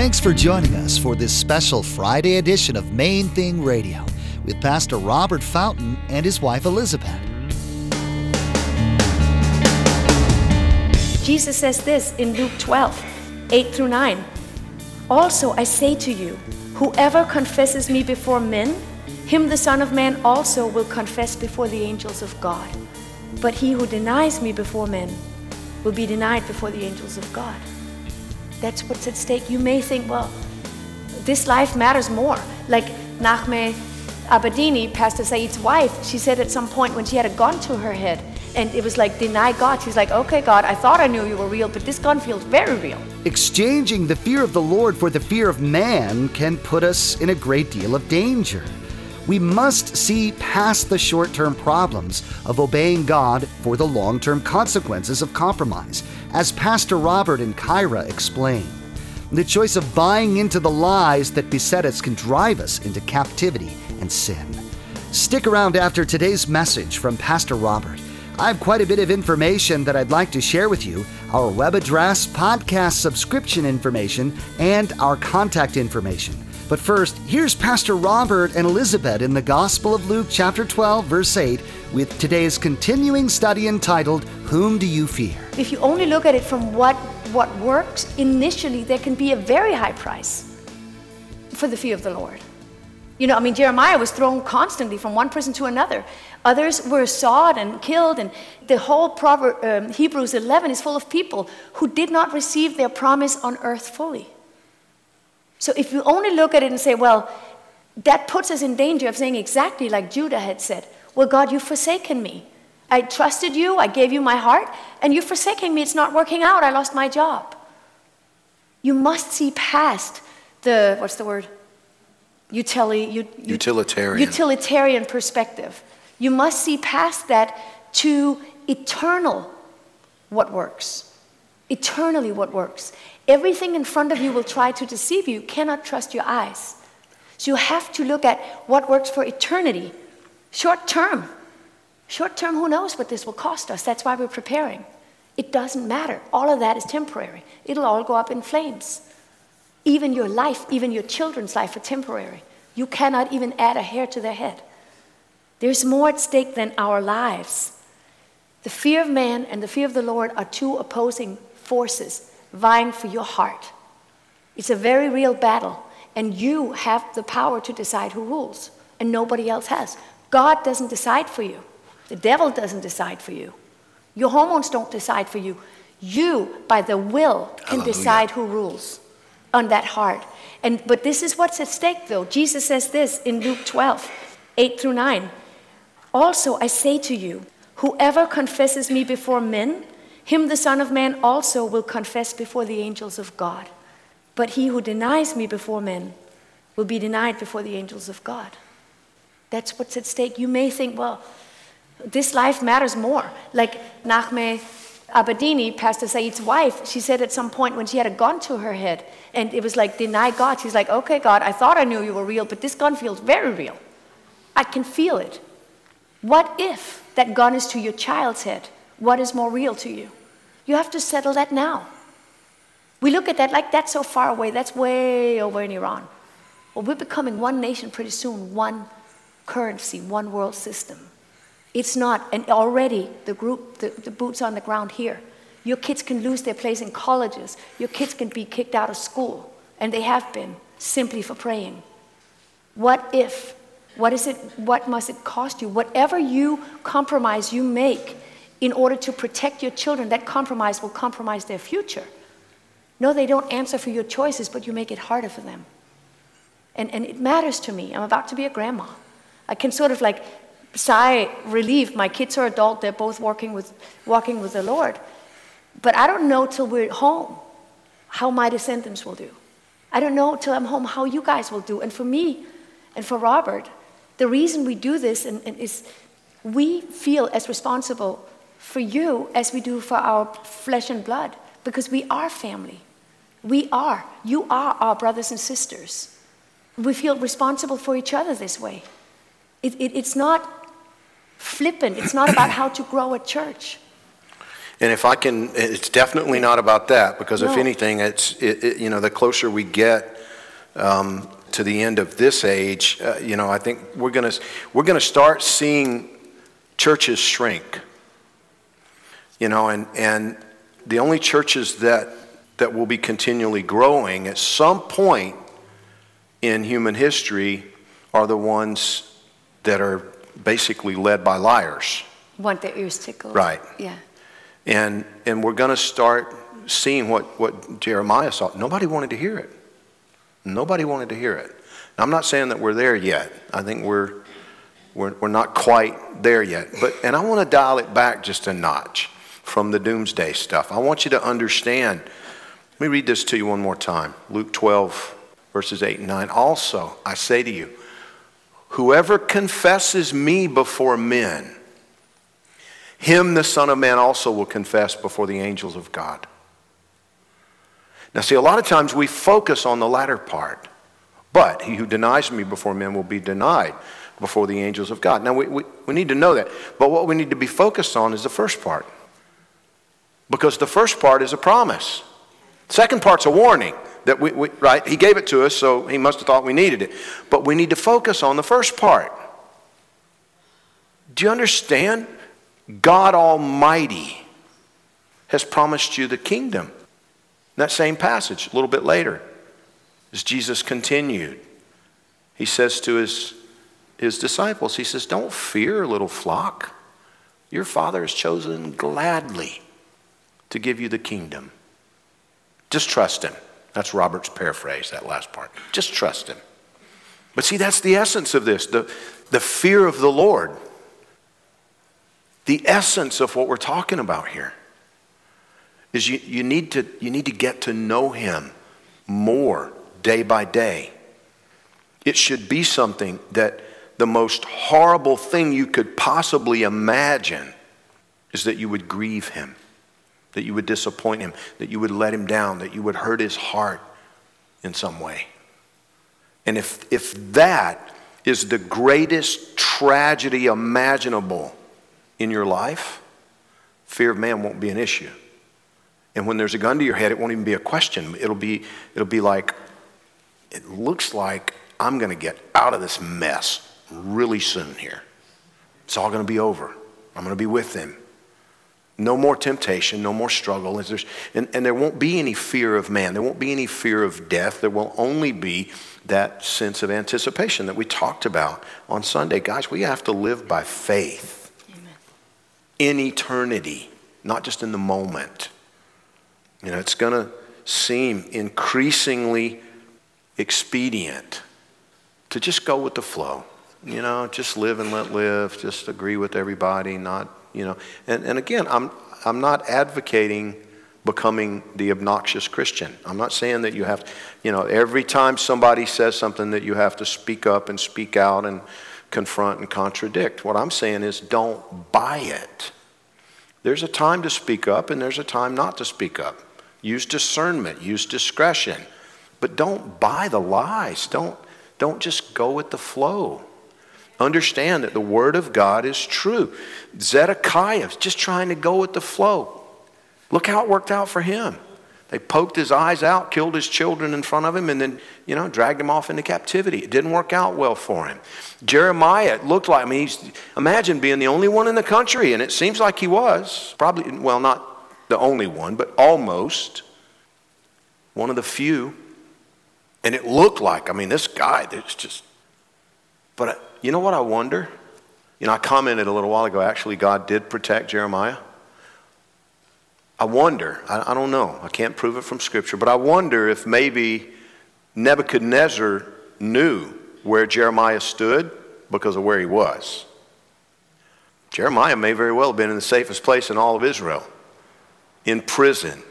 Thanks for joining us for this special Friday edition of Main Thing Radio with Pastor Robert Fountain and his wife Elizabeth. Jesus says this in Luke 12, 8 through 9. Also, I say to you, whoever confesses me before men, him the Son of Man also will confess before the angels of God. But he who denies me before men will be denied before the angels of God. That's what's at stake. You may think, well, this life matters more. Like Naghmeh Abedini, Pastor Saeed's wife, she said at some point when she had a gun to her head, and it was like, deny God. She's like, okay, God, I thought I knew you were real, but this gun feels very real. Exchanging the fear of the Lord for the fear of man can put us in a great deal of danger. We must see past the short term problems of obeying God for the long term consequences of compromise, as Pastor Robert and Kyra explain. The choice of buying into the lies that beset us can drive us into captivity and sin. Stick around after today's message from Pastor Robert. I have quite a bit of information that I'd like to share with you our web address, podcast subscription information, and our contact information. But first, here's Pastor Robert and Elizabeth in the Gospel of Luke, chapter 12, verse 8, with today's continuing study entitled, Whom Do You Fear? If you only look at it from what, what works, initially there can be a very high price for the fear of the Lord. You know, I mean, Jeremiah was thrown constantly from one prison to another. Others were sawed and killed, and the whole proverb, um, Hebrews 11 is full of people who did not receive their promise on earth fully. So if you only look at it and say, well, that puts us in danger of saying exactly like Judah had said, well, God, you've forsaken me. I trusted you, I gave you my heart, and you're forsaking me. It's not working out. I lost my job. You must see past the, what's the word? Utili, u, utilitarian. Utilitarian perspective. You must see past that to eternal what works. Eternally what works. Everything in front of you will try to deceive you. You cannot trust your eyes. So you have to look at what works for eternity. Short term. Short term, who knows what this will cost us? That's why we're preparing. It doesn't matter. All of that is temporary. It'll all go up in flames. Even your life, even your children's life are temporary. You cannot even add a hair to their head. There's more at stake than our lives. The fear of man and the fear of the Lord are two opposing forces vying for your heart. It's a very real battle, and you have the power to decide who rules, and nobody else has. God doesn't decide for you, the devil doesn't decide for you, your hormones don't decide for you. You, by the will, can Hallelujah. decide who rules on that heart. And, but this is what's at stake, though. Jesus says this in Luke 12, 8 through 9. Also, I say to you, whoever confesses me before men, him the Son of Man also will confess before the angels of God. But he who denies me before men will be denied before the angels of God. That's what's at stake. You may think, well, this life matters more. Like Naghmeh Abedini, Pastor Saeed's wife, she said at some point when she had a gun to her head, and it was like, deny God. She's like, okay, God, I thought I knew you were real, but this gun feels very real. I can feel it. What if that gun is to your child's head? What is more real to you? You have to settle that now. We look at that like that's so far away, that's way over in Iran. Well, we're becoming one nation pretty soon, one currency, one world system. It's not, and already the group, the, the boots on the ground here. Your kids can lose their place in colleges. Your kids can be kicked out of school, and they have been simply for praying. What if? What is it? What must it cost you? Whatever you compromise you make in order to protect your children, that compromise will compromise their future. No, they don't answer for your choices, but you make it harder for them. And, and it matters to me. I'm about to be a grandma. I can sort of like sigh relief. My kids are adult, they're both working with, walking with the Lord. But I don't know till we're home how my descendants will do. I don't know till I'm home how you guys will do. And for me and for Robert, the reason we do this and, and is we feel as responsible for you as we do for our flesh and blood because we are family. We are. You are our brothers and sisters. We feel responsible for each other this way. It, it, it's not flippant, it's not about how to grow a church. And if I can, it's definitely not about that because no. if anything, it's it, it, you know the closer we get um, to the end of this age, uh, you know I think we're gonna we're gonna start seeing churches shrink. You know, and and the only churches that that will be continually growing at some point in human history are the ones that are basically led by liars. Want their ears tickled. Right. Yeah. And, and we're going to start seeing what, what Jeremiah saw. Nobody wanted to hear it. Nobody wanted to hear it. Now, I'm not saying that we're there yet. I think we're, we're, we're not quite there yet. But, and I want to dial it back just a notch from the doomsday stuff. I want you to understand. Let me read this to you one more time Luke 12, verses 8 and 9. Also, I say to you, whoever confesses me before men, him the Son of Man also will confess before the angels of God. Now, see, a lot of times we focus on the latter part. But he who denies me before men will be denied before the angels of God. Now, we, we, we need to know that. But what we need to be focused on is the first part. Because the first part is a promise. Second part's a warning that we, we right? He gave it to us, so he must have thought we needed it. But we need to focus on the first part. Do you understand? God Almighty has promised you the kingdom. that same passage, a little bit later, as Jesus continued, he says to his, his disciples, He says, Don't fear, little flock. Your Father has chosen gladly to give you the kingdom. Just trust Him. That's Robert's paraphrase, that last part. Just trust Him. But see, that's the essence of this the, the fear of the Lord the essence of what we're talking about here is you, you, need to, you need to get to know him more day by day. It should be something that the most horrible thing you could possibly imagine is that you would grieve him, that you would disappoint him, that you would let him down, that you would hurt his heart in some way. And if, if that is the greatest tragedy imaginable, in your life, fear of man won't be an issue. And when there's a gun to your head, it won't even be a question. It'll be, it'll be like, it looks like I'm going to get out of this mess really soon here. It's all going to be over. I'm going to be with him. No more temptation, no more struggle. And, and there won't be any fear of man. There won't be any fear of death. There will only be that sense of anticipation that we talked about on Sunday. Guys, we have to live by faith in eternity, not just in the moment. You know, it's going to seem increasingly expedient to just go with the flow. You know, just live and let live, just agree with everybody, not, you know. And, and again, I'm, I'm not advocating becoming the obnoxious Christian. I'm not saying that you have, you know, every time somebody says something that you have to speak up and speak out and confront and contradict. What I'm saying is don't buy it. There's a time to speak up and there's a time not to speak up. Use discernment, use discretion. But don't buy the lies. Don't, don't just go with the flow. Understand that the Word of God is true. Zedekiah is just trying to go with the flow. Look how it worked out for him. They poked his eyes out, killed his children in front of him, and then, you know, dragged him off into captivity. It didn't work out well for him. Jeremiah, it looked like, I mean, he's, imagine being the only one in the country, and it seems like he was. Probably, well, not the only one, but almost one of the few. And it looked like, I mean, this guy, there's just, but uh, you know what I wonder? You know, I commented a little while ago, actually, God did protect Jeremiah. I wonder, I, I don't know, I can't prove it from Scripture, but I wonder if maybe Nebuchadnezzar knew where Jeremiah stood because of where he was. Jeremiah may very well have been in the safest place in all of Israel, in prison.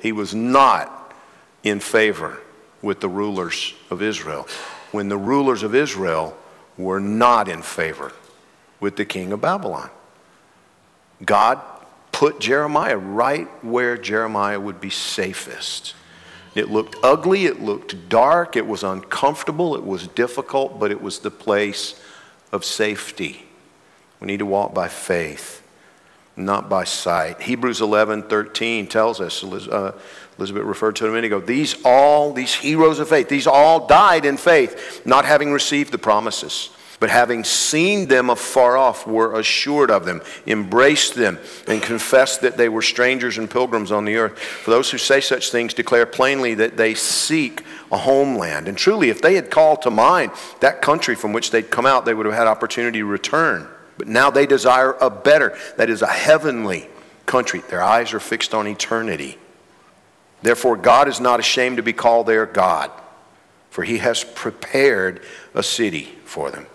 He was not in favor with the rulers of Israel when the rulers of Israel were not in favor with the king of Babylon. God put Jeremiah right where Jeremiah would be safest. It looked ugly, it looked dark, it was uncomfortable, it was difficult, but it was the place of safety. We need to walk by faith. not by sight. Hebrews 11 13 tells us, uh, Elizabeth referred to it a minute ago, these all, these heroes of faith, these all died in faith, not having received the promises but having seen them afar off, were assured of them, embraced them, and confessed that they were strangers and pilgrims on the earth. For those who say such things declare plainly that they seek a homeland. And truly, if they had called to mind that country from which they'd come out, they would have had opportunity to return. But now they desire a better, that is, a heavenly country. Their eyes are fixed on eternity. Therefore, God is not ashamed to be called their God, for he has prepared a city for them.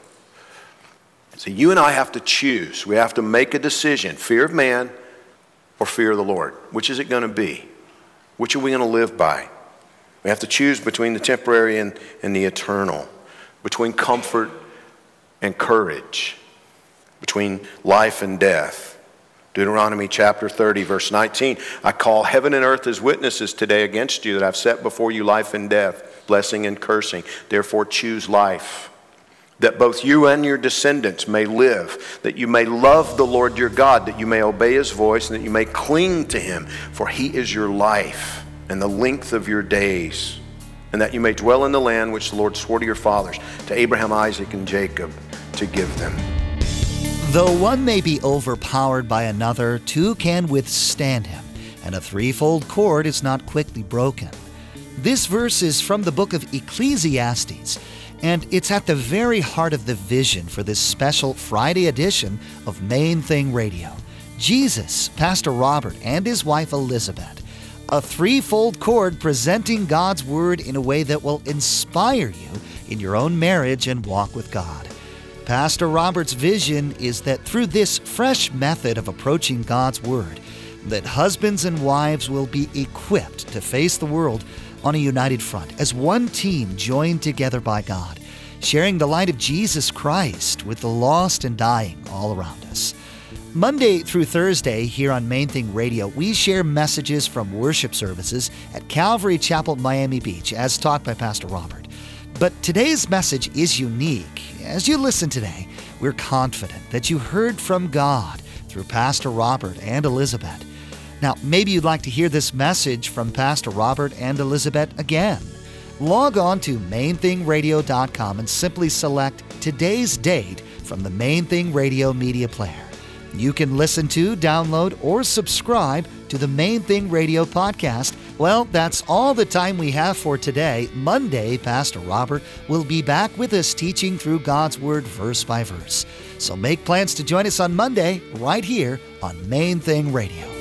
So you and I have to choose. We have to make a decision fear of man or fear of the Lord. Which is it going to be? Which are we going to live by? We have to choose between the temporary and, and the eternal, between comfort and courage between life and death. Deuteronomy chapter 30, verse 19. I call heaven and earth as witnesses today against you that I've set before you life and death, blessing and cursing. Therefore, choose life, that both you and your descendants may live, that you may love the Lord your God, that you may obey his voice, and that you may cling to him, for he is your life and the length of your days, and that you may dwell in the land which the Lord swore to your fathers, to Abraham, Isaac, and Jacob, to give them. Though one may be overpowered by another, two can withstand him, and a threefold cord is not quickly broken. This verse is from the book of Ecclesiastes, and it's at the very heart of the vision for this special Friday edition of Main Thing Radio. Jesus, Pastor Robert, and his wife Elizabeth. A threefold cord presenting God's Word in a way that will inspire you in your own marriage and walk with God. Pastor Robert's vision is that through this fresh method of approaching God's Word, that husbands and wives will be equipped to face the world on a united front as one team joined together by God, sharing the light of Jesus Christ with the lost and dying all around us. Monday through Thursday here on Main Thing Radio, we share messages from worship services at Calvary Chapel, Miami Beach, as taught by Pastor Robert. But today's message is unique. As you listen today, we're confident that you heard from God through Pastor Robert and Elizabeth. Now, maybe you'd like to hear this message from Pastor Robert and Elizabeth again. Log on to mainthingradio.com and simply select today's date from the Main Thing Radio media player. You can listen to, download, or subscribe to the Main Thing Radio podcast. Well, that's all the time we have for today. Monday, Pastor Robert will be back with us teaching through God's Word verse by verse. So make plans to join us on Monday right here on Main Thing Radio.